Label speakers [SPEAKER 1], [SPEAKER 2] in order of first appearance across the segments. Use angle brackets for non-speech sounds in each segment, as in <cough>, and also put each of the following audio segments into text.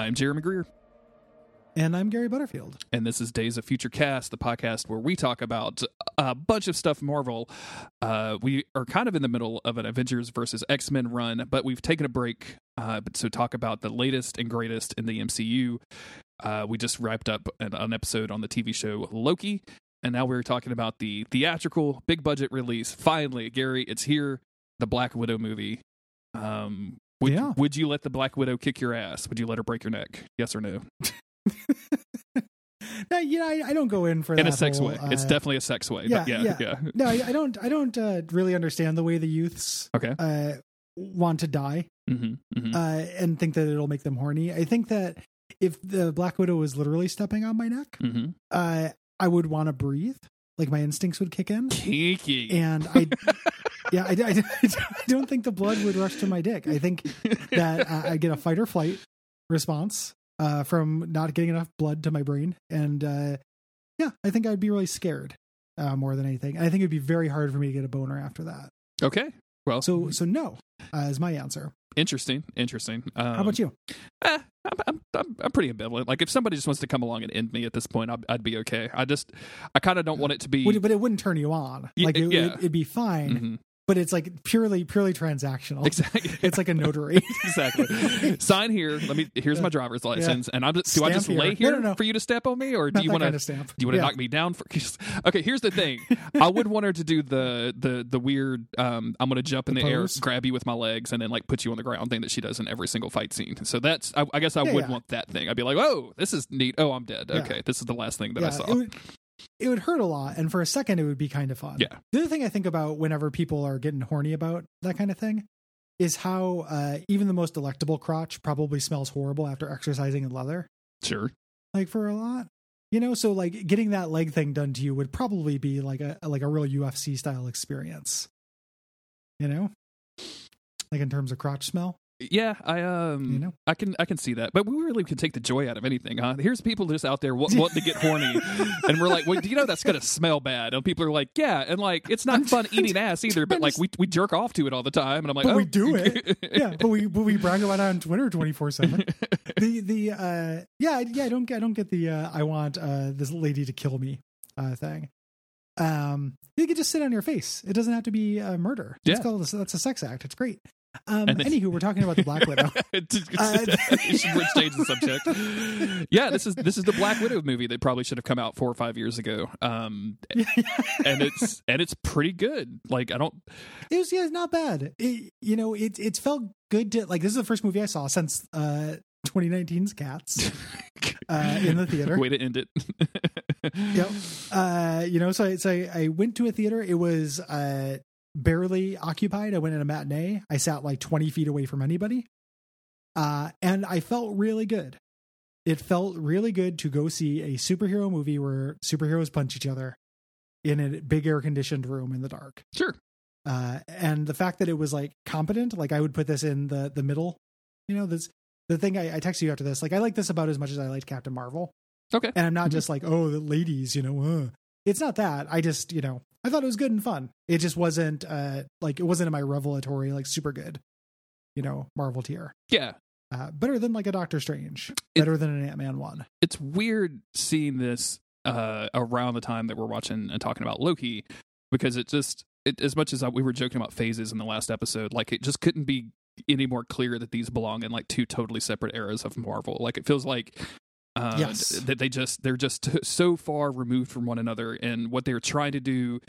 [SPEAKER 1] I'm Jeremy Greer,
[SPEAKER 2] And I'm Gary Butterfield.
[SPEAKER 1] and this is Days of Future Cast, the podcast where we talk about a bunch of stuff Marvel. Uh, we are kind of in the middle of an Avengers versus X Men run, but we've taken a break uh, to talk about the latest and greatest in the MCU. Uh, we just wrapped up an, an episode on the TV show Loki, and now we're talking about the theatrical big budget release. Finally, Gary, it's here, the Black Widow movie. Um, would,
[SPEAKER 2] Yeah.
[SPEAKER 1] would you let the Black Widow kick your ass? Would you let her break your neck? Yes or no? <laughs>
[SPEAKER 2] Uh, you know, I, I don't go in for
[SPEAKER 1] in a sex
[SPEAKER 2] whole,
[SPEAKER 1] way. it's
[SPEAKER 2] uh,
[SPEAKER 1] definitely a sex way. but yeah,
[SPEAKER 2] yeah,
[SPEAKER 1] yeah. <laughs>
[SPEAKER 2] No, I, I don't. I don't uh, really understand the way the youths
[SPEAKER 1] Okay.
[SPEAKER 2] uh, want to die
[SPEAKER 1] hmm hmm
[SPEAKER 2] uh, and think that it'll make them horny. I think that if the Black Widow was literally stepping on my neck,
[SPEAKER 1] hmm
[SPEAKER 2] uh, I would want to breathe. Like my instincts would kick in,
[SPEAKER 1] Kinky.
[SPEAKER 2] and I, <laughs> yeah, I, I, <laughs> I don't think the blood would rush to my dick. I think that uh, I get a fight or flight response uh, from not getting enough blood to my brain, and uh, yeah, I think I'd be really scared uh, more than anything. And I think it'd be very hard for me to get a boner after that.
[SPEAKER 1] okay. Well,
[SPEAKER 2] So, so no uh, is my answer.
[SPEAKER 1] interesting. Interesting. Um,
[SPEAKER 2] How about you?
[SPEAKER 1] eh, I'm, I'm, I'm, I'm pretty ambivalent. Like, if somebody just wants to come along and end me at this point, I'd, I'd be okay. I just, I kind of don't want it to be.
[SPEAKER 2] But it wouldn't turn you on. Like it,
[SPEAKER 1] yeah.
[SPEAKER 2] would it'd be fine,
[SPEAKER 1] Mhm.
[SPEAKER 2] But it's like purely, purely transactional.
[SPEAKER 1] Exactly.
[SPEAKER 2] It's like a <laughs> notary.
[SPEAKER 1] exactly. Sign here. Let me. Here's my driver's license, and I'm. Just, do I just
[SPEAKER 2] here.
[SPEAKER 1] lay here
[SPEAKER 2] no, no. no.
[SPEAKER 1] for you to step on me, or do
[SPEAKER 2] Not
[SPEAKER 1] you want
[SPEAKER 2] kind
[SPEAKER 1] to?
[SPEAKER 2] of stamp.
[SPEAKER 1] Do you want to
[SPEAKER 2] Yeah.
[SPEAKER 1] knock me down for? Okay, here's the thing. <laughs> I would want her to do the the the weird. Um, I'm going to jump in the,
[SPEAKER 2] The
[SPEAKER 1] air, grab you with my legs, and then like put you on the ground thing that she does in every single fight scene. So that's. I, I guess I
[SPEAKER 2] Yeah,
[SPEAKER 1] would
[SPEAKER 2] yeah.
[SPEAKER 1] want that thing. I'd be like, oh, this is neat. Oh, I'm dead.
[SPEAKER 2] Yeah.
[SPEAKER 1] Okay, this is the last thing that I saw.
[SPEAKER 2] Would, it would hurt a lot, and for a second, it would be kind of fun.
[SPEAKER 1] Yeah.
[SPEAKER 2] The other thing I think about whenever people are getting horny about that kind of thing is how uh, even the most delectable crotch probably smells horrible after exercising in leather.
[SPEAKER 1] sure.
[SPEAKER 2] Like for a lot, you know. So like getting that leg thing done to you would probably be like a like a real UFC style experience. You know, like in terms of crotch smell.
[SPEAKER 1] Yeah, I um,
[SPEAKER 2] You know?
[SPEAKER 1] I can I can see that, but we really can take the joy out of anything, huh? Here's people just out there wa- wanting to get horny, <laughs> and we're like, well, do you know that's gonna smell bad? And people are like, yeah, and like it's not fun eating ass either, but like we we jerk off to it all the time, and I'm like,
[SPEAKER 2] But
[SPEAKER 1] oh,
[SPEAKER 2] we do it. <laughs> yeah, but we but we brag about it on Twitter twenty four seven. <laughs> The the uh yeah yeah I don't get I don't get the uh I want uh this lady to kill me uh thing. Um, you can just sit on your face. It doesn't have to be uh, murder. It's
[SPEAKER 1] Yeah.
[SPEAKER 2] called a, that's a sex act. It's great. Um,
[SPEAKER 1] then-
[SPEAKER 2] anywho, we're talking about the Black Widow. <laughs> Uh,
[SPEAKER 1] You change the subject. Yeah, this is this is the Black Widow movie that probably should have come out four or five years ago. Um, <laughs> and it's and it's pretty good. Like I don't.
[SPEAKER 2] It was yeah, not bad. It, you know, it it felt good to like. This is the first movie I saw since uh 2019's Cats <laughs> uh, in the theater.
[SPEAKER 1] Way to end it.
[SPEAKER 2] yep. Uh, you know, so I, so I, I went to a theater. It was uh, barely occupied. I went in a matinee. I sat like 20 feet away from anybody. Uh, and I felt really good. It felt really good to go see a superhero movie where superheroes punch each other in a big air conditioned room in the dark.
[SPEAKER 1] Sure.
[SPEAKER 2] Uh, and the fact that it was like competent, like I would put this in the the middle. You know, this the thing I, I texted you after this. Like I like this about as much as I liked Captain Marvel
[SPEAKER 1] Okay.
[SPEAKER 2] and I'm not
[SPEAKER 1] Mhm.
[SPEAKER 2] just like, oh, the ladies, you know. Uh. It's not that. I just, you know, I thought it was good and fun. It just wasn't uh like it wasn't in my revelatory like super good, you know, Marvel tier.
[SPEAKER 1] Yeah.
[SPEAKER 2] Uh, better than like a Doctor Strange.
[SPEAKER 1] It-
[SPEAKER 2] Better than an Ant Man one.
[SPEAKER 1] it's weird seeing this uh, around the time that we're watching and talking about Loki because it just it, as much as I, we were joking about phases in the last episode, like it just couldn't be any more clear that these belong in like two totally separate eras of Marvel. Like it feels like uh,
[SPEAKER 2] Yes.
[SPEAKER 1] that they just they're just t- so far removed from one another and what they're trying to do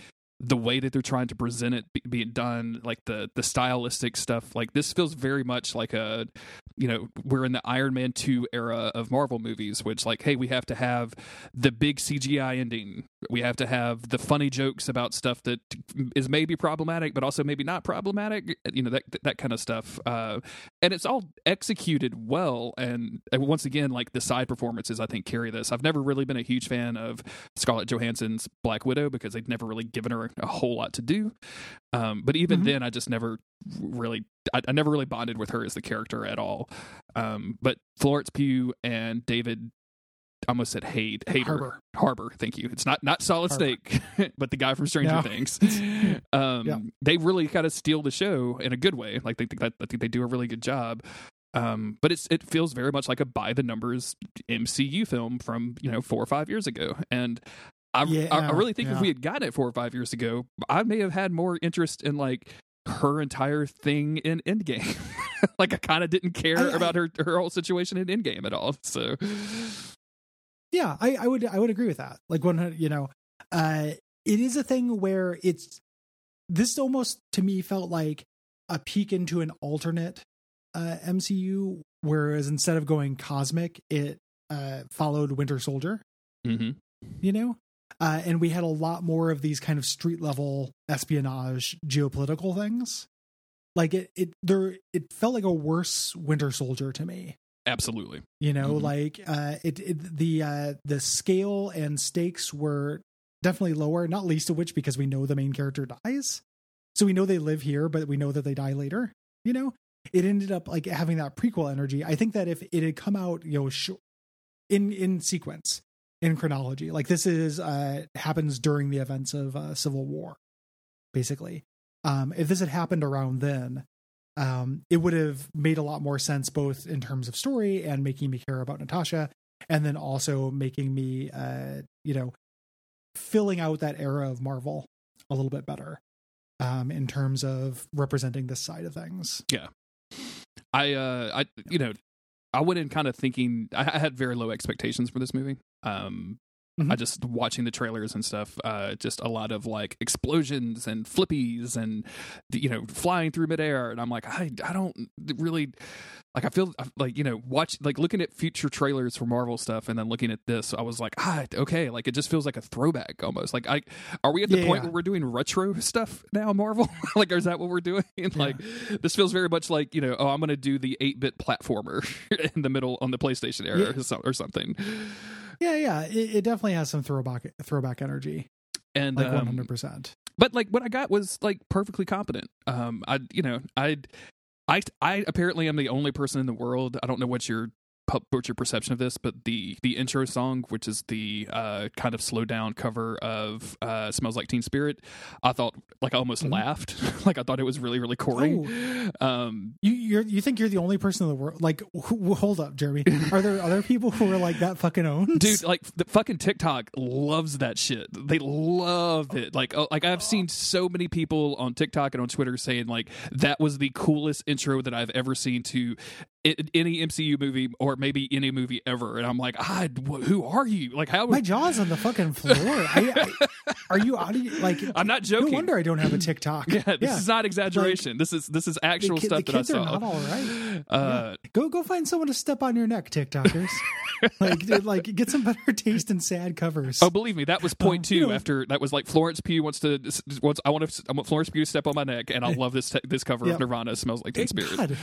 [SPEAKER 1] the way that they're trying to present it be, being done like the the stylistic stuff like this feels very much like a you know we're in the iron man 2 era of marvel movies which like hey we have to have the big cgi ending. We have to have the funny jokes about stuff that is maybe problematic but also maybe not problematic you know that that kind of stuff. Uh and it's all executed well. And once again like the side performances i think carry this. I've never really been a huge fan of scarlett johansson's black widow because they've never really given her a whole lot to do um, but even
[SPEAKER 2] Mhm.
[SPEAKER 1] then i just never really I, I never really bonded with her as the character at all um, but florence pugh and david I almost said Hade, Hader,
[SPEAKER 2] Harbour.
[SPEAKER 1] Harbour. Thank you. It's not not Solid
[SPEAKER 2] Harbor.
[SPEAKER 1] Snake, <laughs> but the guy from Stranger
[SPEAKER 2] No.
[SPEAKER 1] Things. <laughs> Um,
[SPEAKER 2] Yeah.
[SPEAKER 1] They really kind of steal the show in a good way. Like they think that I think they do a really good job. Um, but it's it feels very much like a by the numbers MCU film from you know four or five years ago, and I
[SPEAKER 2] Yeah,
[SPEAKER 1] I, I really think
[SPEAKER 2] yeah.
[SPEAKER 1] if we had gotten it four or five years ago, I may have had more interest in like her entire thing in Endgame. <laughs> like I kind of didn't care
[SPEAKER 2] I-
[SPEAKER 1] about her her whole situation in Endgame at all. So
[SPEAKER 2] Yeah, I, I would I would agree with that. Like one, you know, uh, it is a thing where it's this almost to me felt like a peek into an alternate uh, MCU, whereas instead of going cosmic, it uh, followed Winter Soldier.
[SPEAKER 1] mhm.
[SPEAKER 2] You know, uh, and we had a lot more of these kind of street level espionage, geopolitical things. Like it, it there, it felt like a worse Winter Soldier to me
[SPEAKER 1] absolutely.
[SPEAKER 2] you know
[SPEAKER 1] Mhm.
[SPEAKER 2] like uh it, it the uh the scale and stakes were definitely lower not least of which because we know the main character dies so we know they live here but we know that they die later you know it ended up like having that prequel energy i think that if it had come out you know sh- in in sequence in chronology like this is uh happens during the events of uh, civil war basically um if this had happened around then um, it would have made a lot more sense both in terms of story and making me care about Natasha, and then also making me, uh, you know, filling out that era of Marvel a little bit better um, in terms of representing this side of things. Yeah.
[SPEAKER 1] I uh I you know I went in kind of thinking I, had very low expectations for this movie. Um
[SPEAKER 2] Mhm.
[SPEAKER 1] I just watching the trailers and stuff, uh just a lot of like explosions and flippies and you know flying through midair. And I'm like I I don't really like I feel like you know watch like looking at future trailers for Marvel stuff and then looking at this I was like ah okay like it just feels like a throwback almost. Like I are we at the
[SPEAKER 2] Yeah,
[SPEAKER 1] point
[SPEAKER 2] yeah.
[SPEAKER 1] where we're doing retro stuff now Marvel? <laughs> Like is that what we're doing? <laughs> Like this feels very much like you know oh i'm gonna do the 8-bit platformer <laughs> in the middle on the playstation era or something
[SPEAKER 2] Yeah, yeah, it, it definitely has some throwback throwback energy,
[SPEAKER 1] and
[SPEAKER 2] like
[SPEAKER 1] um,
[SPEAKER 2] hundred percent.
[SPEAKER 1] but like what i got was like perfectly competent. Um i you know i i i apparently am the only person in the world. I don't know what your pu- your perception of this but the the intro song which is the uh kind of slow down cover of uh smells like teen spirit i thought like i almost
[SPEAKER 2] Mhm.
[SPEAKER 1] laughed <laughs> like i thought it was really really corny um
[SPEAKER 2] You you're, you think you're the only person in the world? Like, wh- hold up, Jeremy. <laughs> Are there other people who are like that fucking owned?
[SPEAKER 1] dude like the fucking tiktok loves that shit they love it like oh, like i've seen so many people on tiktok and on twitter saying like that was the coolest intro that i've ever seen to i- any mcu movie or maybe any movie ever and i'm like ah wh- who are you like how
[SPEAKER 2] my jaw's on the fucking floor. <laughs> I, I, are you out of like?
[SPEAKER 1] i'm not joking.
[SPEAKER 2] No wonder I don't have a TikTok. <laughs>
[SPEAKER 1] yeah, this is not exaggeration. this is this is actual
[SPEAKER 2] ki- the
[SPEAKER 1] stuff that I
[SPEAKER 2] kids are
[SPEAKER 1] saw.
[SPEAKER 2] not all right. <laughs>
[SPEAKER 1] Uh,
[SPEAKER 2] Go go find someone to step on your neck, TikTokers. like dude, like get some better taste in sad covers.
[SPEAKER 1] Oh, believe me, that was point
[SPEAKER 2] Um,
[SPEAKER 1] two.
[SPEAKER 2] you know-
[SPEAKER 1] after that was like Florence Pugh wants to wants I want to I want Florence Pugh to step on my neck, and I love this te- this cover
[SPEAKER 2] Yep.
[SPEAKER 1] of Nirvana. Smells like Teen Spirit.
[SPEAKER 2] God.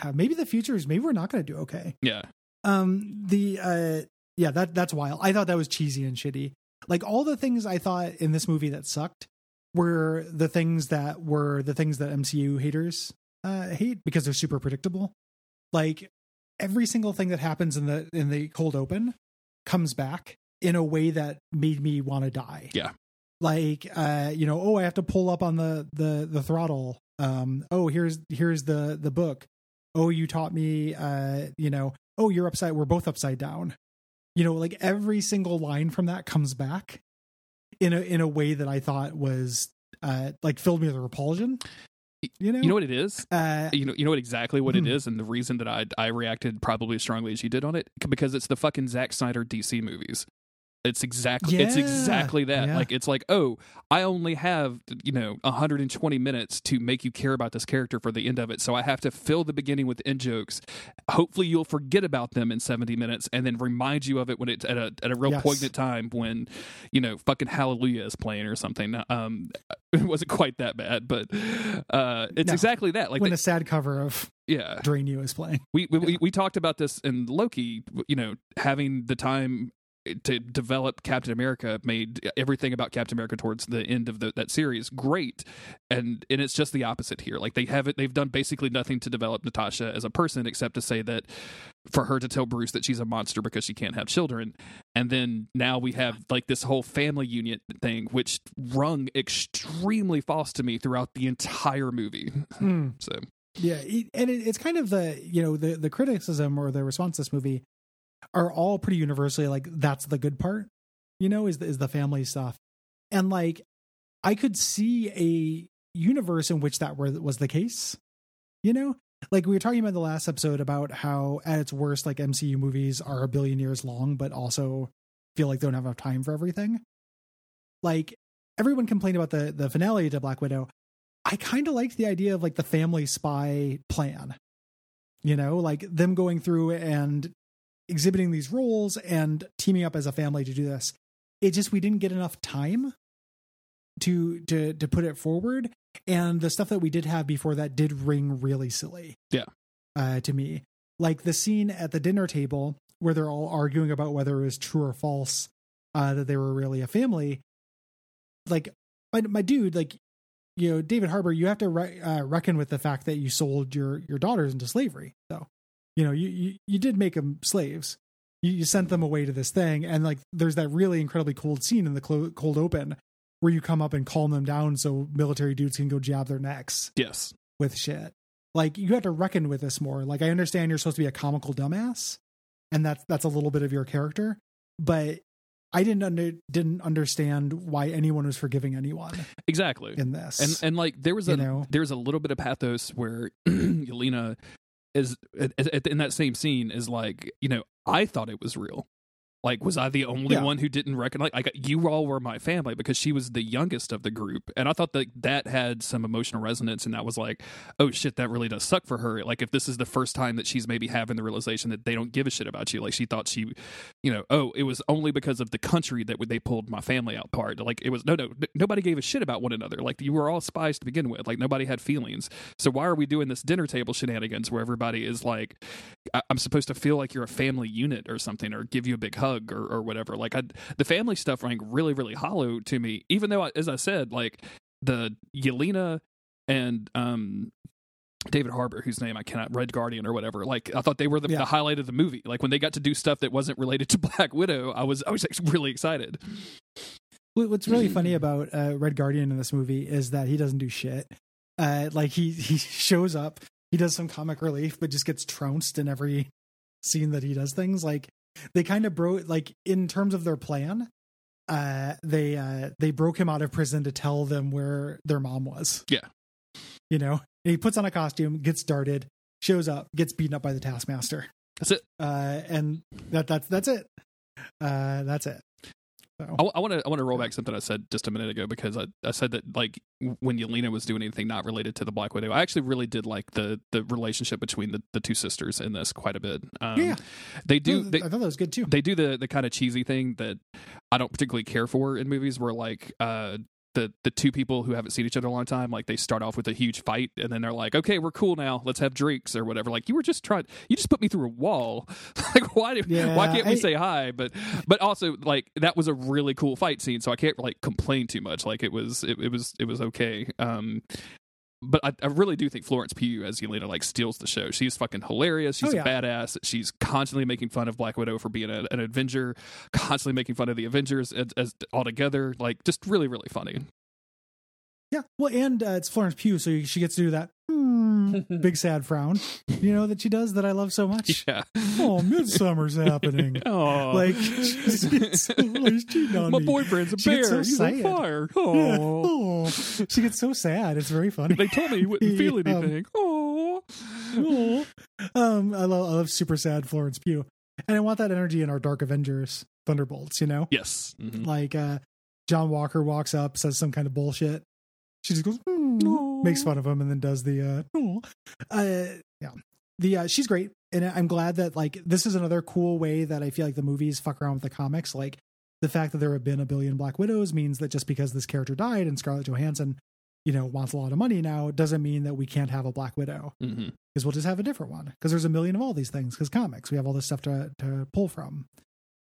[SPEAKER 2] God, maybe the future is maybe we're not going to do okay.
[SPEAKER 1] Yeah,
[SPEAKER 2] Um, the uh, yeah, that that's wild. I thought that was cheesy and shitty. Like all the things I thought in this movie that sucked were the things that were the things that MCU haters uh, hate because they're super predictable. Like every single thing that happens in the in the cold open comes back in a way that made me want to die.
[SPEAKER 1] Yeah.
[SPEAKER 2] Like uh, you know, oh, I have to pull up on the the the throttle. Um, oh, here's here's the the book. Oh, you taught me. Uh, you know, oh, you're upside. We're both upside down. You know, like every single line from that comes back in a in a way that I thought was uh like filled me with repulsion. You know,
[SPEAKER 1] you know what it is.
[SPEAKER 2] uh,
[SPEAKER 1] You know, you know what exactly what
[SPEAKER 2] Hmm.
[SPEAKER 1] it is, and the reason that I I reacted probably as strongly as you did on it because it's the fucking Zack Snyder DC movies. It's exactly it's exactly that.
[SPEAKER 2] yeah.
[SPEAKER 1] Like it's like, oh, I only have you know 120 minutes to make you care about this character for the end of it, so I have to fill the beginning with in jokes. Hopefully, you'll forget about them in 70 minutes, and then remind you of it when it's at a at a real
[SPEAKER 2] Yes.
[SPEAKER 1] poignant time when you know fucking Hallelujah is playing or something. Um, <laughs> it wasn't quite that bad, but uh, it's
[SPEAKER 2] No.
[SPEAKER 1] exactly that. Like,
[SPEAKER 2] when
[SPEAKER 1] the-
[SPEAKER 2] a sad cover of
[SPEAKER 1] yeah,
[SPEAKER 2] Drain You is playing.
[SPEAKER 1] we we, we we talked about this in Loki. You know, having the time to develop Captain America made everything about Captain America towards the end of the, that series great, and and it's just the opposite here. Like they haven't they've done basically nothing to develop Natasha as a person except to say that for her to tell Bruce that she's a monster because she can't have children, and then now we have like this whole family unit thing, which rung extremely false to me throughout the entire movie.
[SPEAKER 2] Hmm. <laughs>
[SPEAKER 1] So
[SPEAKER 2] Yeah, and it's kind of the you know the the criticism or the response to this movie are all pretty universally like that's the good part, you know, is the, is the family stuff, and like I could see a universe in which that were, was the case, you know, like we were talking about the last episode about how at its worst like MCU movies are a billion years long, but also feel like they don't have enough time for everything. Like everyone complained about the the finale to Black Widow. I kind of liked the idea of like the family spy plan. You know, like them going through and exhibiting these roles and teaming up as a family to do this. It just we didn't get enough time to to to put it forward and the stuff that we did have before that did ring really silly.
[SPEAKER 1] Yeah.
[SPEAKER 2] Uh to me. Like the scene at the dinner table where they're all arguing about whether it was true or false uh that they were really a family. Like my my dude like you know David Harbour you have to re- uh, reckon with the fact that you sold your your daughters into slavery. So, you know, you you, you did make them slaves. You, you sent them away to this thing and like there's that really incredibly cold scene in the clo- cold open where you come up and calm them down so military dudes can go jab their necks
[SPEAKER 1] Yes.
[SPEAKER 2] with shit. Like you have to reckon with this more. Like I understand you're supposed to be a comical dumbass, and that's that's a little bit of your character, but I didn't under didn't understand why anyone was forgiving anyone
[SPEAKER 1] Exactly.
[SPEAKER 2] in this.
[SPEAKER 1] and and like there was a
[SPEAKER 2] You know?
[SPEAKER 1] there's a little bit of pathos where <clears throat> Yelena is in that same scene is like you know I thought it was real. Like, was I the only
[SPEAKER 2] Yeah.
[SPEAKER 1] one who didn't recognize? Like, you all were my family because she was the youngest of the group, and I thought that that had some emotional resonance, and that was like, oh shit, that really does suck for her. Like, if this is the first time that she's maybe having the realization that they don't give a shit about you, like she thought she, you know, oh, it was only because of the country that they pulled my family out part. Like, it was no, no, nobody gave a shit about one another. Like, you were all spies to begin with. Like, nobody had feelings. So why are we doing this dinner table shenanigans where everybody is like, I- I'm supposed to feel like you're a family unit or something, or give you a big hug or, or whatever. Like I, the family stuff rang really, really hollow to me. Even though, I, as I said, like the Yelena and um David Harbour, whose name I cannot, Red Guardian or whatever. Like I thought they were the,
[SPEAKER 2] Yeah.
[SPEAKER 1] the highlight of the movie. Like when they got to do stuff that wasn't related to <laughs> Black Widow, I was I was like, really excited.
[SPEAKER 2] What's really funny about uh, Red Guardian in this movie is that he doesn't do shit. Uh, like he he shows up, he does some comic relief, but just gets trounced in every scene that he does things. Like they kind of broke, like in terms of their plan, uh, they uh, they broke him out of prison to tell them where their mom was.
[SPEAKER 1] Yeah.
[SPEAKER 2] you know, and he puts on a costume, gets started, shows up, gets beaten up by the Taskmaster,
[SPEAKER 1] That's it.
[SPEAKER 2] uh, and that that's that's it. Uh, that's it. So.
[SPEAKER 1] I want to I want to roll back something I said just a minute ago because I, I said that like when Yelena was doing anything not related to the Black Widow, I actually really did like the the relationship between the, the two sisters in this quite a bit. Um,
[SPEAKER 2] Yeah.
[SPEAKER 1] they do. They,
[SPEAKER 2] I thought that was good too.
[SPEAKER 1] they do the the kind of cheesy thing that I don't particularly care for in movies where like uh the the two people who haven't seen each other a long time like they start off with a huge fight and then they're like okay we're cool now. Let's have drinks or whatever. Like you were just trying you just put me through a wall. <laughs> Like why do,
[SPEAKER 2] Yeah,
[SPEAKER 1] why can't we
[SPEAKER 2] I-
[SPEAKER 1] say hi? But but also like that was a really cool fight scene so I can't like complain too much. Like it was it, it was it was okay. Um but I, I really do think Florence Pugh as Yelena like steals the show. She's fucking hilarious. She's
[SPEAKER 2] Oh,
[SPEAKER 1] a badass. She's constantly making fun of Black Widow for being a, an Avenger, constantly making fun of the Avengers as, as altogether. Like just really, really funny.
[SPEAKER 2] Yeah, well, and uh, it's Florence Pugh, so she gets to do that hmm, <laughs> big sad frown, you know, that she does that I love so much. <laughs>
[SPEAKER 1] Yeah.
[SPEAKER 2] Oh, Midsommar's <laughs> happening.
[SPEAKER 1] Oh,
[SPEAKER 2] Like, she's, she's cheating on
[SPEAKER 1] my
[SPEAKER 2] me.
[SPEAKER 1] boyfriend's a
[SPEAKER 2] She
[SPEAKER 1] bear.
[SPEAKER 2] so
[SPEAKER 1] He's on
[SPEAKER 2] sad.
[SPEAKER 1] fire.
[SPEAKER 2] Yeah.
[SPEAKER 1] Oh,
[SPEAKER 2] Oh, she gets so sad. It's very funny.
[SPEAKER 1] they told me he wouldn't feel
[SPEAKER 2] Um,
[SPEAKER 1] anything. Oh,
[SPEAKER 2] Oh. um, I love, I love super sad Florence Pugh, and I want that energy in our Dark Avengers Thunderbolts. You know,
[SPEAKER 1] yes. Mhm.
[SPEAKER 2] like uh, John Walker walks up, says some kind of bullshit. She just goes,
[SPEAKER 1] Oh.
[SPEAKER 2] makes fun of him, and then does the, uh, uh yeah, the uh, she's great, and I'm glad that like this is another cool way that I feel like the movies fuck around with the comics. Like the fact that there have been a billion Black Widows means that just because this character died and Scarlett Johansson, you know, wants a lot of money now, doesn't mean that we can't have a Black Widow.
[SPEAKER 1] Mhm.
[SPEAKER 2] because we'll just have a different one. Because there's a million of all these things. Because comics we have all this stuff to to pull from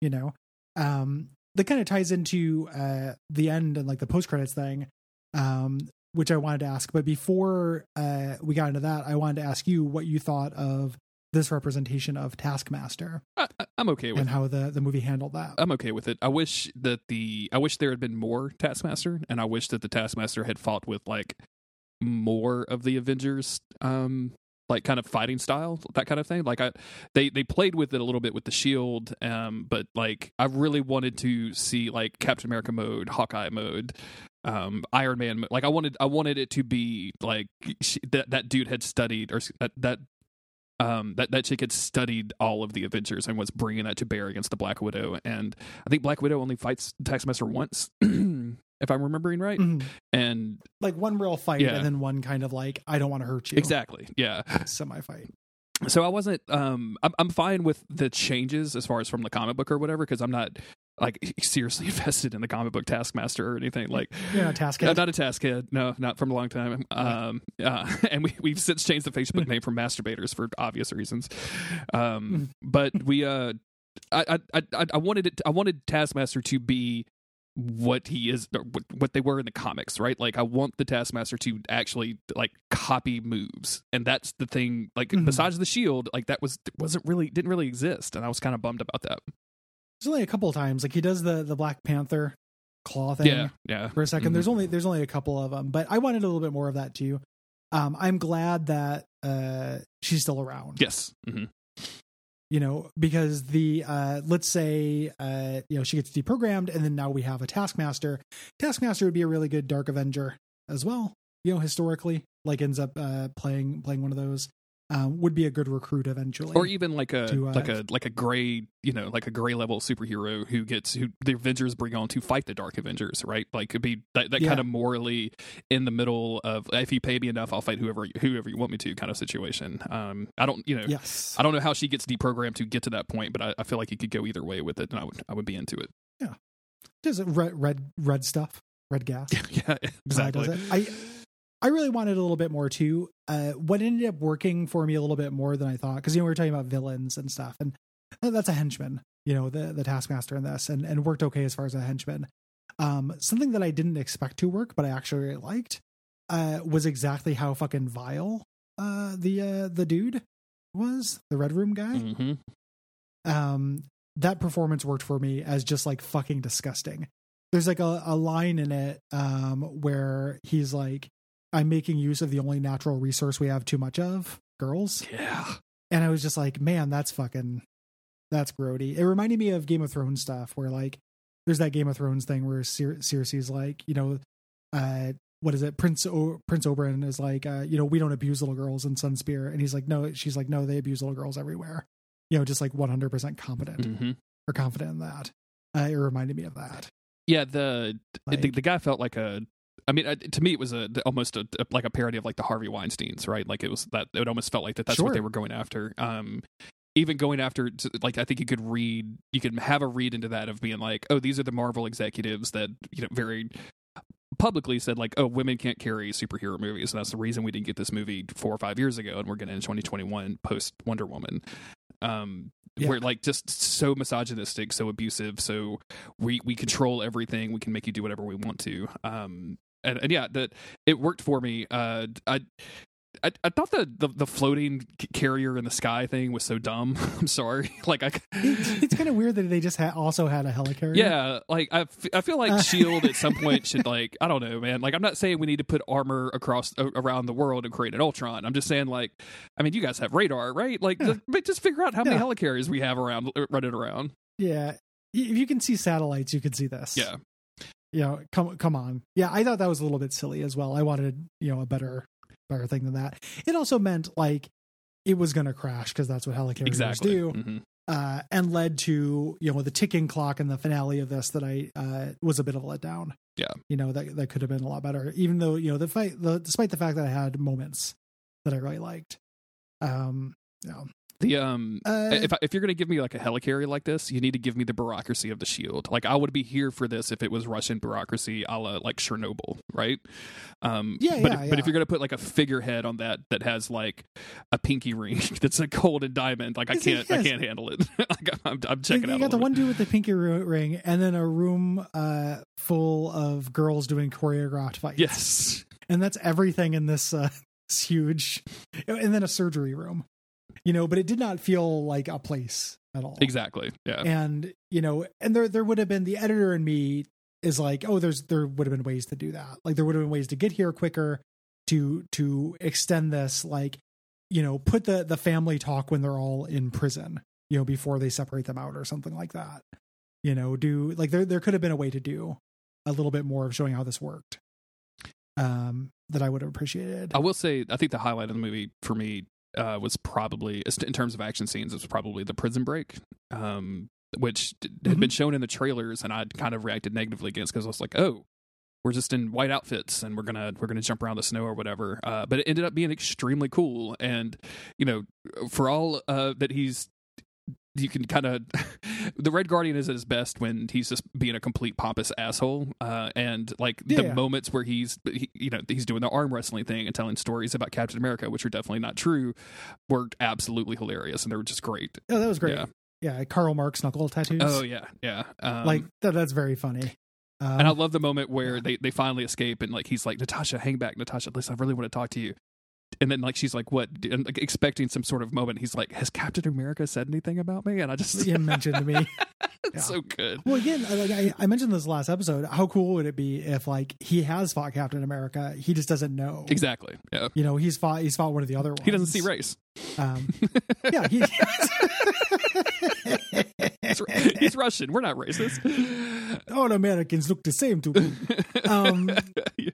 [SPEAKER 2] you know? Um that kind of ties into uh the end and like the post credits thing um which i wanted to ask but before uh we got into that i wanted to ask you what you thought of this representation of taskmaster
[SPEAKER 1] I, I'm okay with
[SPEAKER 2] and how the the movie handled that
[SPEAKER 1] I'm okay with it. I wish that the I wish there had been more Taskmaster, and I wish that the Taskmaster had fought with like more of the Avengers um like kind of fighting style, that kind of thing. Like I, they they played with it a little bit with the shield, um, but like I really wanted to see like Captain America mode, Hawkeye mode, um, Iron Man. Like I wanted I wanted it to be like she, that that dude had studied or that that um, that that chick had studied all of the Avengers and was bringing that to bear against the Black Widow. And I think Black Widow only fights Taskmaster once, <clears throat> if I'm remembering right.
[SPEAKER 2] Mhm.
[SPEAKER 1] And
[SPEAKER 2] Like one real fight,
[SPEAKER 1] Yeah.
[SPEAKER 2] and then one kind of like I don't want to hurt you.
[SPEAKER 1] exactly, yeah.
[SPEAKER 2] Semi fight.
[SPEAKER 1] So I wasn't. Um, I'm I'm fine with the changes as far as from the comic book or whatever because I'm not like <laughs> seriously <laughs> invested in the comic book Taskmaster or anything like.
[SPEAKER 2] You're not task
[SPEAKER 1] Uh, not a task head, no, not from a long time. Um, uh, <laughs> and we we've since changed the Facebook name from masturbators for obvious reasons. Um, but we, uh, I, I, I, I wanted it. I wanted Taskmaster to be what he is, or what, they were in the comics, right? Like I want the Taskmaster to actually like copy moves, and that's the thing. Like
[SPEAKER 2] Mhm.
[SPEAKER 1] besides the shield, like that was wasn't really didn't really exist, and I was kind of bummed about that.
[SPEAKER 2] There's only a couple of times like he does the the Black Panther claw thing
[SPEAKER 1] Yeah, yeah.
[SPEAKER 2] for a 2nd
[SPEAKER 1] Mhm.
[SPEAKER 2] There's only there's only a couple of them, but I wanted a little bit more of that too. Um, I'm glad that uh she's still around.
[SPEAKER 1] Yes. mm-hmm.
[SPEAKER 2] you know because the uh let's say uh you know she gets deprogrammed and then now we have a taskmaster taskmaster would be a really good dark avenger as well you know historically like ends up uh playing playing one of those um would be a good recruit eventually
[SPEAKER 1] or even like a
[SPEAKER 2] to, uh,
[SPEAKER 1] like a like a gray you know like a gray level superhero who gets who the avengers bring on to fight the dark avengers right? Like could be that, that
[SPEAKER 2] Yeah.
[SPEAKER 1] kind of morally in the middle of if you pay me enough i'll fight whoever whoever you want me to kind of situation. Um i don't you know
[SPEAKER 2] yes.
[SPEAKER 1] I don't know how she gets deprogrammed to get to that point but i, I feel like you could go either way with it and i would i would be into it.
[SPEAKER 2] Yeah, does it red red red stuff red gas. <laughs>
[SPEAKER 1] Yeah
[SPEAKER 2] Uh,
[SPEAKER 1] exactly.
[SPEAKER 2] does it? I I really wanted a little bit more too. Uh, what ended up working for me a little bit more than I thought, because you know we were talking about villains and stuff, and that's a henchman, you know, the the taskmaster in this, and and worked okay as far as a henchman. Um, something that I didn't expect to work, but I actually really liked, uh, was exactly how fucking vile uh the uh the dude was, the red room guy
[SPEAKER 1] hmm
[SPEAKER 2] um that performance worked for me as just like fucking disgusting there's like a, a line in it um where he's like i'm making use of the only natural resource we have too much of girls.
[SPEAKER 1] Yeah.
[SPEAKER 2] And i was just like man that's fucking that's grody. It reminded me of game of thrones stuff where like there's that game of thrones thing where Cer- cersei's like you know uh what is it? Prince o- prince oberyn is like uh you know we don't abuse little girls in sunspear and he's like no she's like no they abuse little girls everywhere. You know just like 100% competent.
[SPEAKER 1] Hmm
[SPEAKER 2] or confident in that. Uh, it reminded me of that.
[SPEAKER 1] yeah the the, the guy felt like a I mean, uh, to me, it was a almost a, like a parody of like the Harvey Weinstein's, right? Like it was that it almost felt like that. That's
[SPEAKER 2] Sure.
[SPEAKER 1] what they were going after. Um, even going after, like I think you could read, you could have a read into that of being like, oh, these are the Marvel executives that you know very publicly said like, oh, women can't carry superhero movies, and that's the reason we didn't get this movie four or five years ago, and we're getting in 2021 post Wonder Woman. Um,
[SPEAKER 2] Yeah.
[SPEAKER 1] where like just so misogynistic, so abusive, so we we control everything. We can make you do whatever we want to. Um, and, and yeah, that it worked for me. Uh, I. I, I thought the, the the floating carrier in the sky thing was so dumb. <laughs> I'm sorry. <laughs> Like I,
[SPEAKER 2] It, it's kind of weird that they just ha- also had a helicarrier.
[SPEAKER 1] yeah, like I, f- I feel like Shield at some point should <laughs> like I don't know, man. Like I'm not saying we need to put armor across around the world and create an Ultron. I'm just saying like, I mean, you guys have radar, right? Like,
[SPEAKER 2] Yeah.
[SPEAKER 1] just, but just figure out how many
[SPEAKER 2] Yeah.
[SPEAKER 1] helicarriers we have around uh, running around.
[SPEAKER 2] yeah. If you can see satellites, you can see this.
[SPEAKER 1] Yeah,
[SPEAKER 2] You know, come come on. Yeah, I thought that was a little bit silly as well. I wanted you know a better better thing than that. It also meant like it was going to crash because that's what helicarriers
[SPEAKER 1] exactly.
[SPEAKER 2] do.
[SPEAKER 1] Mhm.
[SPEAKER 2] uh, and led to you know the ticking clock and the finale of this that I uh, was a bit of a letdown.
[SPEAKER 1] Yeah.
[SPEAKER 2] you know that that could have been a lot better. Even though you know the fight, the, despite the fact that I had moments that I really liked. Um, yeah.
[SPEAKER 1] The um,
[SPEAKER 2] Uh,
[SPEAKER 1] if I, if you're gonna give me like a helicarrier like this, you need to give me the bureaucracy of the shield. Like I would be here for this if it was Russian bureaucracy, a la like Chernobyl, right? Um,
[SPEAKER 2] Yeah,
[SPEAKER 1] but
[SPEAKER 2] yeah,
[SPEAKER 1] if, but if you're gonna put like a figurehead on that that has like a pinky ring <laughs> that's a gold and diamond, like I can't I
[SPEAKER 2] yes.
[SPEAKER 1] can't handle it. <laughs> I'm, I'm checking
[SPEAKER 2] you
[SPEAKER 1] out.
[SPEAKER 2] You
[SPEAKER 1] got
[SPEAKER 2] the one dude with the pinky ring, and then a room uh, full of girls doing choreographed fights.
[SPEAKER 1] Yes,
[SPEAKER 2] and that's everything in this, uh, <laughs> this huge, and then a surgery room. You know, but it did not feel like a place at all.
[SPEAKER 1] exactly. Yeah,
[SPEAKER 2] and you know and there there would have been the editor in me is like oh there's there would have been ways to do that like there would have been ways to get here quicker to to extend this like you know, put the the family talk when they're all in prison, you know, before they separate them out or something like that. You know, do like there there could have been a way to do a little bit more of showing how this worked. Um, that I would have appreciated.
[SPEAKER 1] I will say, I think the highlight of the movie for me uh, was probably, in terms of action scenes, it was probably the prison break, um, which had
[SPEAKER 2] Mhm.
[SPEAKER 1] been shown in the trailers, and I'd kind of reacted negatively against because I was like, oh. We're just in white outfits and we're gonna we're gonna jump around the snow or whatever. Uh, but it ended up being extremely cool, and you know, for all uh, that he's you can kind of <laughs> the red guardian is at his best when he's just being a complete pompous asshole uh and like
[SPEAKER 2] Yeah,
[SPEAKER 1] the
[SPEAKER 2] yeah.
[SPEAKER 1] moments where he's he, you know he's doing the arm wrestling thing and telling stories about captain america which are definitely not true were absolutely hilarious and they were just great
[SPEAKER 2] oh, that was great.
[SPEAKER 1] yeah
[SPEAKER 2] Yeah, Karl Marx knuckle tattoos.
[SPEAKER 1] oh yeah yeah um,
[SPEAKER 2] like that, that's very funny. Um,
[SPEAKER 1] and I love the moment where they, they finally escape and like he's like Natasha, hang back, Natasha. Listen, I really want to talk to you. And then like she's like, what? And, like, expecting some sort of moment. He's like, has Captain America said anything about me? And I just
[SPEAKER 2] you mentioned to me. <laughs>
[SPEAKER 1] it's
[SPEAKER 2] yeah.
[SPEAKER 1] so good.
[SPEAKER 2] Well, again, I- like I, I mentioned this last episode. How cool would it be if like he has fought Captain America, he just doesn't know.
[SPEAKER 1] Exactly. Yeah.
[SPEAKER 2] You know, he's fought he's fought one of the other ones.
[SPEAKER 1] He doesn't see race.
[SPEAKER 2] Um, <laughs> yeah, he, <laughs>
[SPEAKER 1] He's, he's Russian. We're not racist.
[SPEAKER 2] all Americans look the same to me. Um,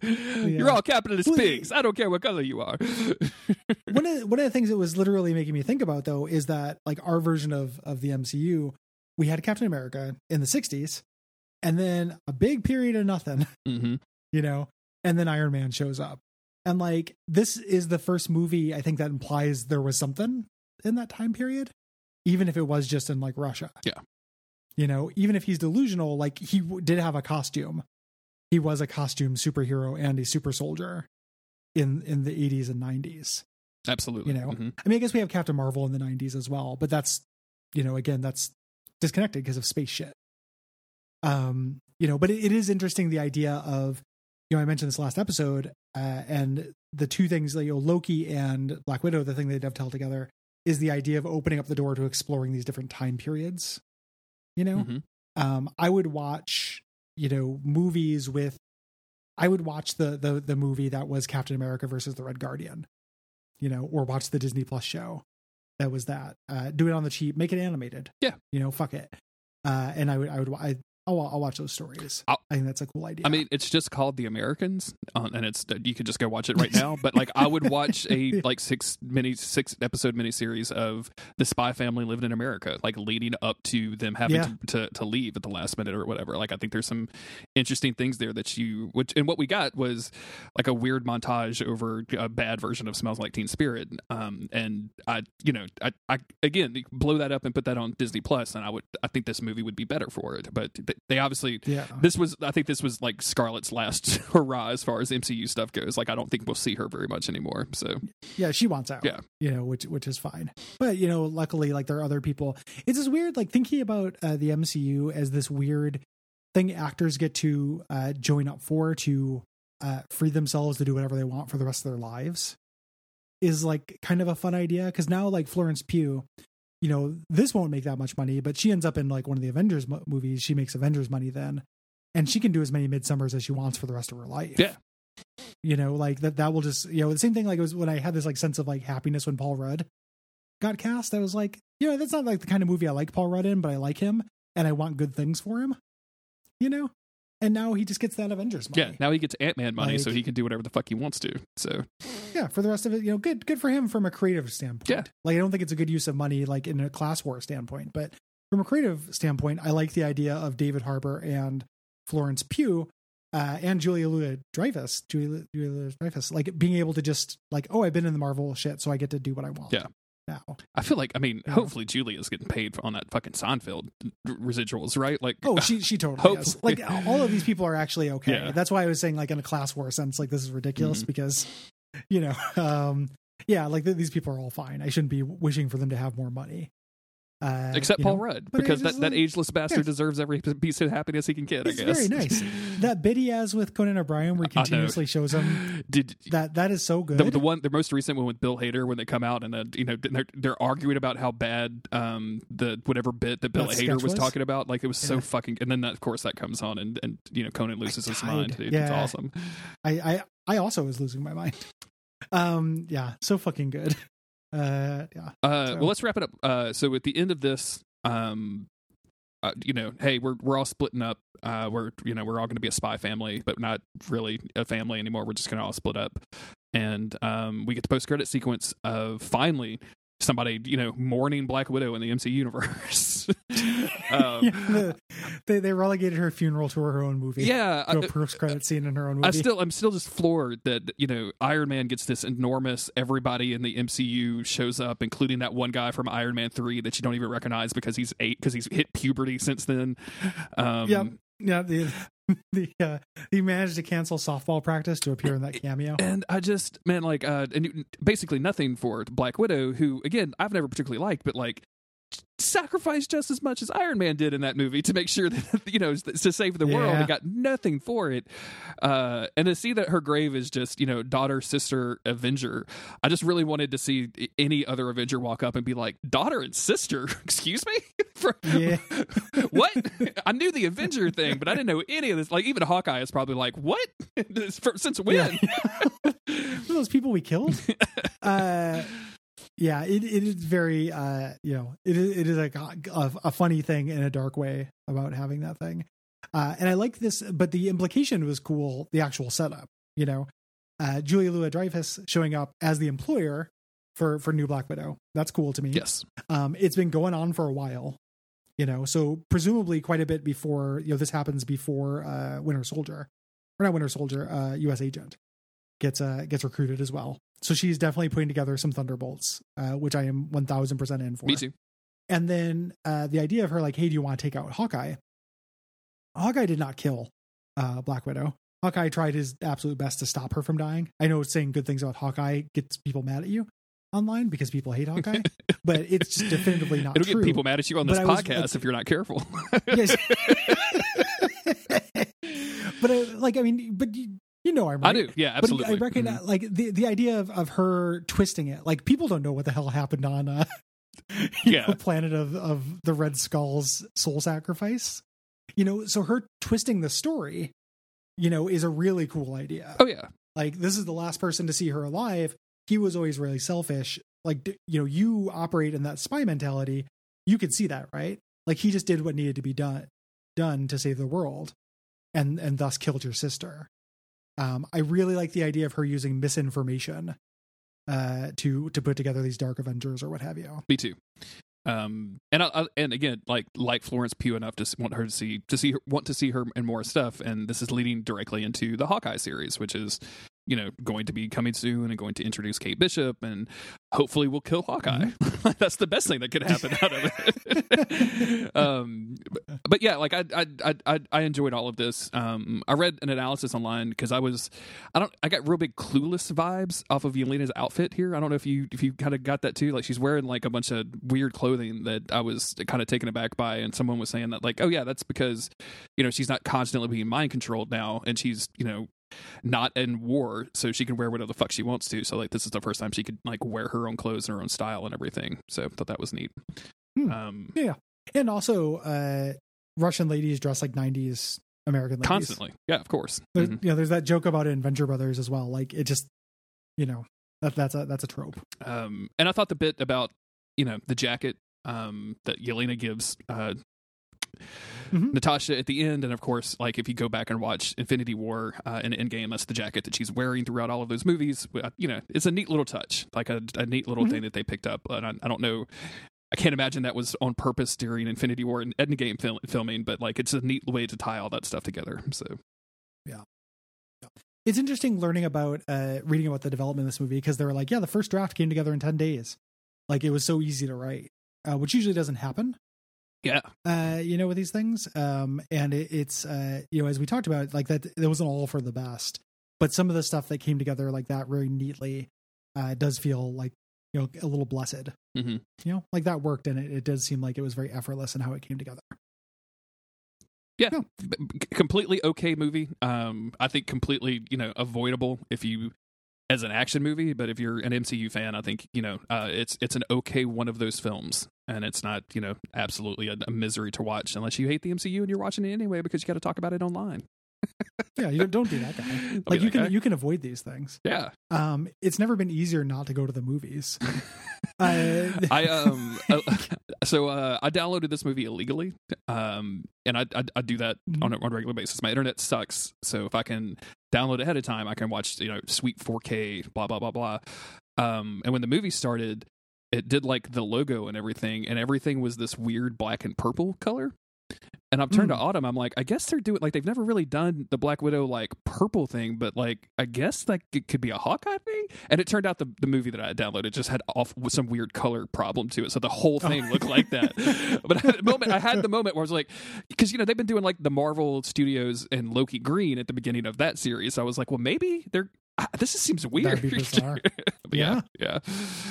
[SPEAKER 1] You're all capitalist
[SPEAKER 2] Well,
[SPEAKER 1] pigs. I don't care what color you are. <laughs>
[SPEAKER 2] one of one of the things that was literally making me think about though is that like our version of of the MCU, we had Captain America in the '60s, and then a big period of nothing. <laughs>
[SPEAKER 1] hmm
[SPEAKER 2] you know, and then Iron Man shows up. And like this is the first movie I think that implies there was something in that time period, even if it was just in like Russia.
[SPEAKER 1] Yeah.
[SPEAKER 2] You know, even if he's delusional, like he w- did have a costume. He was a costume superhero and a super soldier in in the 80s and 90s.
[SPEAKER 1] Absolutely.
[SPEAKER 2] You know,
[SPEAKER 1] Mhm.
[SPEAKER 2] I mean, I guess we have Captain Marvel in the 90s as well, but that's, you know, again, that's disconnected because of space shit. Um, you know, but it, it is interesting the idea of, you know, I mentioned this last episode, uh, and the two things that, you know, Loki and Black Widow, the thing they dovetail together is the idea of opening up the door to exploring these different time periods. You know,
[SPEAKER 1] Mhm.
[SPEAKER 2] um, I would watch, you know, movies with, I would watch the the the movie that was Captain America versus the Red Guardian, you know, or watch the Disney Plus show that was that. Uh, do it on the cheap, make it animated.
[SPEAKER 1] Yeah.
[SPEAKER 2] you know, fuck it. Uh, and I would, I would, I, I'll, I'll watch those stories.
[SPEAKER 1] I'll-
[SPEAKER 2] I think that's a cool idea.
[SPEAKER 1] I mean, it's just called The Americans, uh, and it's you could just go watch it right now. But like, I would watch a <laughs> like six mini six episode miniseries of the Spy Family living in America, like leading up to them having
[SPEAKER 2] Yeah.
[SPEAKER 1] to, to to leave at the last minute or whatever. Like, I think there's some interesting things there that you which and what we got was like a weird montage over a bad version of Smells Like Teen Spirit. Um, and I, you know, I, I again blow that up and put that on Disney Plus, and I would I think this movie would be better for it. But they obviously
[SPEAKER 2] yeah.
[SPEAKER 1] this was I think this was like Scarlett's last <laughs> hurrah as far as MCU stuff goes. Like I don't think we'll see her very much anymore. So
[SPEAKER 2] yeah, she wants out.
[SPEAKER 1] Yeah.
[SPEAKER 2] you know, which which is fine. But you know, luckily, like there are other people. It's just weird, like thinking about uh, the MCU as this weird thing actors get to uh, join up for to uh, free themselves to do whatever they want for the rest of their lives is like kind of a fun idea because now like Florence Pugh. You know, this won't make that much money, but she ends up in like one of the Avengers mo- movies. She makes Avengers money then, and she can do as many Midsommars as she wants for the rest of her life
[SPEAKER 1] Yeah.
[SPEAKER 2] you know like that that will just you know the same thing like it was when i had this like sense of like happiness when paul rudd got cast i was like you know that's not like the kind of movie i like paul rudd in but i like him and i want good things for him you know and now he just gets that avengers money
[SPEAKER 1] yeah, now he gets Ant Man money, so he can do whatever the fuck he wants to. So
[SPEAKER 2] yeah for the rest of it you know good good for him from a creative standpoint
[SPEAKER 1] Yeah.
[SPEAKER 2] like i don't think it's a good use of money like in a class war standpoint but from a creative standpoint i like the idea of david harbour and florence pugh uh, and Julia Louis Dreyfus, Julia Louis Dreyfus, like being able to just like, oh, I've been in the Marvel shit, so I get to do what I want.
[SPEAKER 1] Yeah.
[SPEAKER 2] Now,
[SPEAKER 1] I feel like I mean,
[SPEAKER 2] Yeah.
[SPEAKER 1] hopefully Julia's getting paid on that fucking Seinfeld residuals, right? Like
[SPEAKER 2] oh, she <laughs> she totally is. Like <laughs> all of these people are actually okay.
[SPEAKER 1] Yeah.
[SPEAKER 2] That's why I was saying like in a class war sense, like this is ridiculous
[SPEAKER 1] Mhm.
[SPEAKER 2] because, you know, <laughs> um, yeah, like th- these people are all fine. I shouldn't be wishing for them to have more money. Uh,
[SPEAKER 1] except Paul
[SPEAKER 2] know?
[SPEAKER 1] Rudd, because that, that ageless bastard
[SPEAKER 2] yeah.
[SPEAKER 1] deserves every piece of happiness he can get.
[SPEAKER 2] It's
[SPEAKER 1] I guess
[SPEAKER 2] very nice. <laughs> That bit he has with Conan O'Brien, where he continuously shows him <gasps>
[SPEAKER 1] Did
[SPEAKER 2] that that is so good.
[SPEAKER 1] the, the one the most recent one with Bill Hader when they come out and uh, you know they're, they're arguing about how bad um the whatever bit that Bill
[SPEAKER 2] That
[SPEAKER 1] Hader was,
[SPEAKER 2] was?
[SPEAKER 1] talking about like it was so fucking and then that, of course that comes on and and you know Conan loses his mind dude it's
[SPEAKER 2] Yeah.
[SPEAKER 1] awesome
[SPEAKER 2] I, I I also was losing my mind. <laughs> Um, yeah, so fucking good. <laughs> Uh, yeah.
[SPEAKER 1] Uh,
[SPEAKER 2] So-
[SPEAKER 1] Well, let's wrap it up. Uh, so at the end of this, um, uh, you know, hey, we're we're all splitting up. Uh, we're you know we're all going to be a spy family, but not really a family anymore. We're just going to all split up, and um, we get the post credit sequence of finally somebody you know mourning Black Widow in the MC universe. <laughs> um, <laughs>
[SPEAKER 2] Yeah, the- they they relegated her funeral to her own movie.
[SPEAKER 1] yeah,
[SPEAKER 2] To a post credit scene in her own movie.
[SPEAKER 1] I still, I'm still just floored that you know Iron Man gets this enormous. Everybody in the MCU shows up, including that one guy from Iron Man three that you don't even recognize because he's eight because he's hit puberty since then. Um,
[SPEAKER 2] Yep. yeah, the <laughs> the uh, he managed to cancel softball practice to appear in that cameo. <laughs>
[SPEAKER 1] And I just man, like, uh, and basically nothing for Black Widow, who again I've never particularly liked, but like sacrificed just as much as Iron Man did in that movie to make sure <laughs> that you know to save the world
[SPEAKER 2] Yeah.
[SPEAKER 1] and got nothing for it. Uh, and to see that her grave is just you know daughter, sister, Avenger. I just really wanted to see any other Avenger walk up and be like daughter and sister. <laughs> Excuse me. <laughs> For,
[SPEAKER 2] Yeah.
[SPEAKER 1] what? I knew the Avenger thing, but I didn't know any of this. Like even Hawkeye is probably like, what? Since when?
[SPEAKER 2] Are those people we killed? uh, yeah, it, it is very, uh, you know, it is, it is like a, a, a funny thing in a dark way about having that thing. Uh, and I like this, but the implication was cool. The actual setup, you know, uh, Julia Louis Dreyfus showing up as the employer for for New Black Widow. That's cool to me.
[SPEAKER 1] yes.
[SPEAKER 2] Um, it's been going on for a while, you know, so presumably quite a bit before, you know, this happens before uh, Winter Soldier, or not Winter Soldier, uh, U.S. Agent gets uh, gets recruited as well. So she's definitely putting together some thunderbolts, uh, which I am one thousand percent in for.
[SPEAKER 1] Me too.
[SPEAKER 2] And then uh, the idea of her like, hey, do you want to take out Hawkeye? Hawkeye did not kill uh, Black Widow. Hawkeye tried his absolute best to stop her from dying. I know saying good things about Hawkeye gets people mad at you online because people hate Hawkeye, <laughs> but it's just definitively not true.
[SPEAKER 1] It'll
[SPEAKER 2] true.
[SPEAKER 1] get people mad at you on
[SPEAKER 2] But
[SPEAKER 1] this
[SPEAKER 2] I was,
[SPEAKER 1] podcast
[SPEAKER 2] like-
[SPEAKER 1] if you're not careful.
[SPEAKER 2] Yes. <laughs> <laughs> but uh, like, I mean, but you, know, I'm right.
[SPEAKER 1] I do. Yeah,
[SPEAKER 2] But
[SPEAKER 1] absolutely.
[SPEAKER 2] I reckon
[SPEAKER 1] Mhm.
[SPEAKER 2] like the the idea of of her twisting it, like people don't know what the hell happened on uh, <laughs>
[SPEAKER 1] Yeah.
[SPEAKER 2] the planet of of the Red Skull's soul sacrifice. You know, so her twisting the story, you know, is a really cool idea.
[SPEAKER 1] Oh yeah.
[SPEAKER 2] Like this is the last person to see her alive. He was always really selfish. Like you know, you operate in that spy mentality. You could see that, right? Like he just did what needed to be done done to save the world, and and thus killed your sister. Um, I really like the idea of her using misinformation uh, to to put together these Dark Avengers or what have you.
[SPEAKER 1] Me too. Um, and I, I, and again, like like Florence Pugh enough to want her to see to see her, want to see her in more stuff, and this is leading directly into the Hawkeye series, which is you know going to be coming soon and going to introduce Kate Bishop, and hopefully we'll kill Hawkeye. <laughs> That's the best thing that could happen out of it. <laughs> um, but, but yeah, like I, I I I enjoyed all of this. Um, I read an analysis online because I was I don't I got real big clueless vibes off of Yelena's outfit here. I don't know if you if you kind of got that too. Like she's wearing like a bunch of weird clothing that I was kind of taken aback by, and someone was saying that like, oh yeah, that's because you know she's not constantly being mind controlled now, and she's you know not in war, so she can wear whatever the fuck she wants to. So like this is the first time she could like wear her own clothes and her own style and everything. So I thought that was neat.
[SPEAKER 2] Hmm.
[SPEAKER 1] Um,
[SPEAKER 2] And also, uh, Russian ladies dress like '90s American ladies.
[SPEAKER 1] constantly, yeah, of course.
[SPEAKER 2] There's,
[SPEAKER 1] Mhm.
[SPEAKER 2] You know, there's that joke about it in Venture Brothers as well. Like it just, you know, that that's a that's a trope.
[SPEAKER 1] Um, and I thought the bit about you know the jacket um, that Yelena gives uh,
[SPEAKER 2] Mhm.
[SPEAKER 1] Natasha at the end, and of course, like if you go back and watch Infinity War uh, and Endgame, that's the jacket that she's wearing throughout all of those movies. Uh, You know, it's a neat little touch, like a, a neat little
[SPEAKER 2] Mhm.
[SPEAKER 1] thing that they picked up. And I, I don't know. I can't imagine that was on purpose during Infinity War and Endgame film, filming, but like it's a neat way to tie all that stuff together. So yeah,
[SPEAKER 2] It's interesting learning about uh reading about the development of this movie because they were like, yeah, the first draft came together in ten days. Like it was so easy to write, uh, which usually doesn't happen.
[SPEAKER 1] Yeah,
[SPEAKER 2] uh, you know, with these things. Um, and it, it's, uh, you know, as we talked about, like that, it wasn't all for the best, but some of the stuff that came together like that very neatly, uh, does feel like, you know, a little blessed,
[SPEAKER 1] Mhm.
[SPEAKER 2] you know, like that worked. And it, it does seem like it was very effortless in how it came together.
[SPEAKER 1] yeah,
[SPEAKER 2] Yeah.
[SPEAKER 1] B- b- completely okay movie. Um, I think completely you know avoidable if you as an action movie, but if you're an MCU fan, I think you know uh, it's it's an okay one of those films, and it's not you know absolutely a, a misery to watch unless you hate the MCU and you're watching it anyway because you got to talk about it online. <laughs>
[SPEAKER 2] yeah, you don't, don't do that guy. <laughs>
[SPEAKER 1] I'll
[SPEAKER 2] Like you can
[SPEAKER 1] "Eh."
[SPEAKER 2] you can avoid these things.
[SPEAKER 1] yeah.
[SPEAKER 2] Um, it's never been easier not to go to the movies. uh, <laughs>
[SPEAKER 1] I um uh, so uh I downloaded this movie illegally um and I I, I do that on a, on a regular basis. My internet sucks, so if I can download ahead of time, I can watch you know sweet 4K blah blah blah blah. Um and when the movie started, it did like the logo and everything, and everything was this weird black and purple color. And I've turned to mm. Autumn. I'm like, I guess they're doing like they've never really done the Black Widow like purple thing, but like I guess like it could be a Hawkeye thing. And it turned out the, the movie that I had downloaded just had off with some weird color problem to it, so the whole oh. thing looked like that. <laughs> but at the moment, I had the moment where I was like, because you know they've been doing like the Marvel Studios and Loki Green at the beginning of that series. So I was like, well, maybe they're. This just seems weird.
[SPEAKER 2] That'd be <laughs> bizarre. <laughs>
[SPEAKER 1] Yeah, yeah.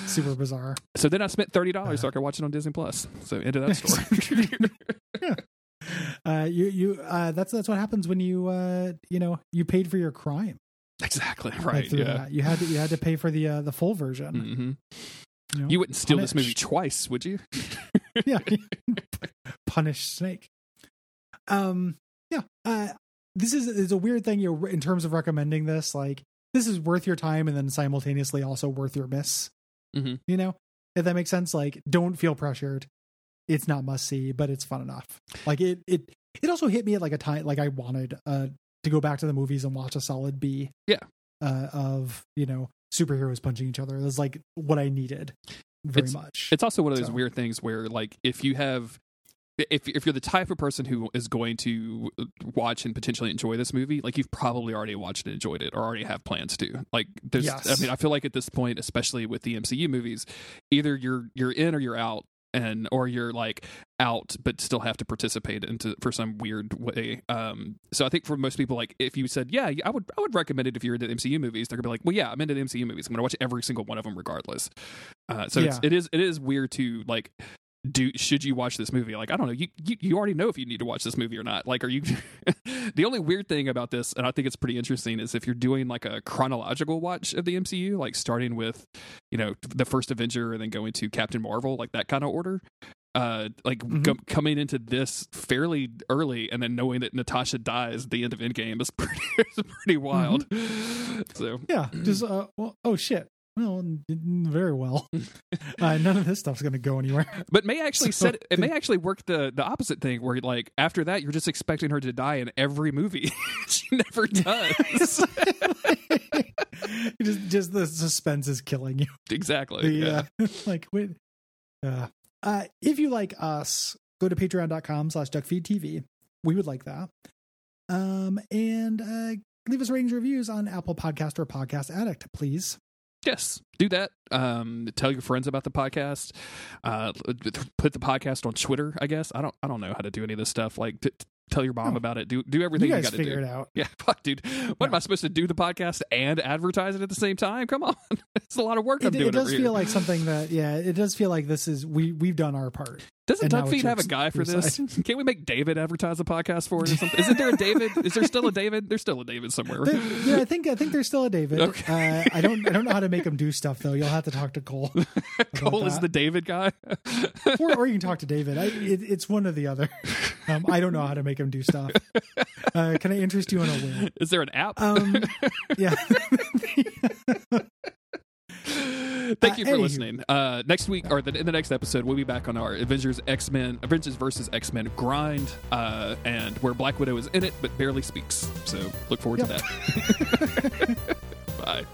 [SPEAKER 2] super bizarre.
[SPEAKER 1] So then I spent thirty dollars so I could watch it on Disney Plus. So into that story. <laughs>
[SPEAKER 2] Uh, you you uh, that's that's what happens when you uh, you know you paid for your crime.
[SPEAKER 1] exactly right. Yeah.
[SPEAKER 2] that. you had to you had to pay for the uh, the full version.
[SPEAKER 1] hmm
[SPEAKER 2] You, know?
[SPEAKER 1] You wouldn't steal this movie twice, would you?
[SPEAKER 2] yeah, punish Snake. Um, yeah. Uh, this is is a weird thing. You in terms of recommending this, like this is worth your time, and then simultaneously also worth your miss.
[SPEAKER 1] Mhm.
[SPEAKER 2] You know, if that makes sense. Like, don't feel pressured. It's not must see, but it's fun enough. Like it it it also hit me at like a time like I wanted uh to go back to the movies and watch a solid B.
[SPEAKER 1] Yeah.
[SPEAKER 2] Uh, of you know superheroes punching each other. That's like what I needed very
[SPEAKER 1] It's-
[SPEAKER 2] much.
[SPEAKER 1] It's also one of those
[SPEAKER 2] So-
[SPEAKER 1] weird things where, like, if you have, if if you're the type of person who is going to watch and potentially enjoy this movie, like you've probably already watched and enjoyed it, or already have plans to. Like, there's,
[SPEAKER 2] Yes.
[SPEAKER 1] I mean, I feel like at this point, especially with the MCU movies, either you're you're in or you're out. And or you're like out, but still have to participate into for some weird way. Um, so I think for most people, like if you said, yeah, I would, I would recommend it if you're into MCU movies. They're gonna be like, well, yeah, I'm into the MCU movies. I'm gonna watch every single one of them regardless. Uh, so it's, it is it is weird to like do should you watch this movie? Like i don't know. You, you you already know if you need to watch this movie or not. Like are you <laughs> the only weird thing about this and i think it's pretty interesting is if you're doing like a chronological watch of the mcu like starting with you know the first avenger and then going to captain marvel like that kind of order uh like
[SPEAKER 2] Mhm.
[SPEAKER 1] go- coming into this fairly early and then knowing that natasha dies at the end of endgame is <laughs> pretty is pretty wild. So
[SPEAKER 2] Yeah, just uh, well, oh shit. Well, very well. <laughs> uh, none of this stuff's going to go anywhere.
[SPEAKER 1] But may actually
[SPEAKER 2] So-
[SPEAKER 1] set it may actually work the the opposite thing where like after that you're just expecting her to die in every movie. <laughs> she never does. <laughs>
[SPEAKER 2] just, just the suspense is killing you.
[SPEAKER 1] exactly.
[SPEAKER 2] The,
[SPEAKER 1] yeah.
[SPEAKER 2] uh, like, wait. Uh, uh, if you like us, go to patreon.com slash duckfeedtv. We would like that. Um, and uh, leave us ratings reviews on Apple Podcast or Podcast Addict, please.
[SPEAKER 1] Yes, do that. Um, tell your friends about the podcast. Uh, put the podcast on Twitter. I guess I don't. I don't know how to do any of this stuff. Like, t- t- tell your mom
[SPEAKER 2] Oh.
[SPEAKER 1] about it. Do do everything
[SPEAKER 2] you
[SPEAKER 1] you, got to
[SPEAKER 2] figure
[SPEAKER 1] do.
[SPEAKER 2] it out. <laughs>
[SPEAKER 1] Yeah, fuck, dude. What am I supposed to do? The podcast and advertise it at the same time? Come on, <laughs> it's a lot of work I'm
[SPEAKER 2] It,
[SPEAKER 1] doing.
[SPEAKER 2] it does feel
[SPEAKER 1] here.
[SPEAKER 2] like something that, yeah, it does feel like this is, we, we've done our part.
[SPEAKER 1] Doesn't
[SPEAKER 2] And now
[SPEAKER 1] Duck
[SPEAKER 2] it's
[SPEAKER 1] Feed have a guy for this?
[SPEAKER 2] side.
[SPEAKER 1] Can't we make David advertise the podcast for it or <laughs> something? Isn't there a David? Is there still a David? There's still a David somewhere.
[SPEAKER 2] There- yeah, I think I think there's still a David.
[SPEAKER 1] Okay.
[SPEAKER 2] Uh, I don't I don't know how to make him do stuff though. You'll have to talk to Cole, <laughs>
[SPEAKER 1] Cole is the David guy. <laughs>
[SPEAKER 2] or or you can talk to David. I, it, it's one or the other. Um, I don't know how to make him do stuff. Uh, can I interest you in a win?
[SPEAKER 1] is there an app?
[SPEAKER 2] Um, yeah.
[SPEAKER 1] Thank
[SPEAKER 2] uh,
[SPEAKER 1] you for
[SPEAKER 2] anywho.
[SPEAKER 1] listening. Uh, next week, or the, in the next episode, we'll be back on our Avengers X Men, Avengers versus X Men grind, uh, and where Black Widow is in it but barely speaks. So look forward to that. <laughs> <laughs> Bye.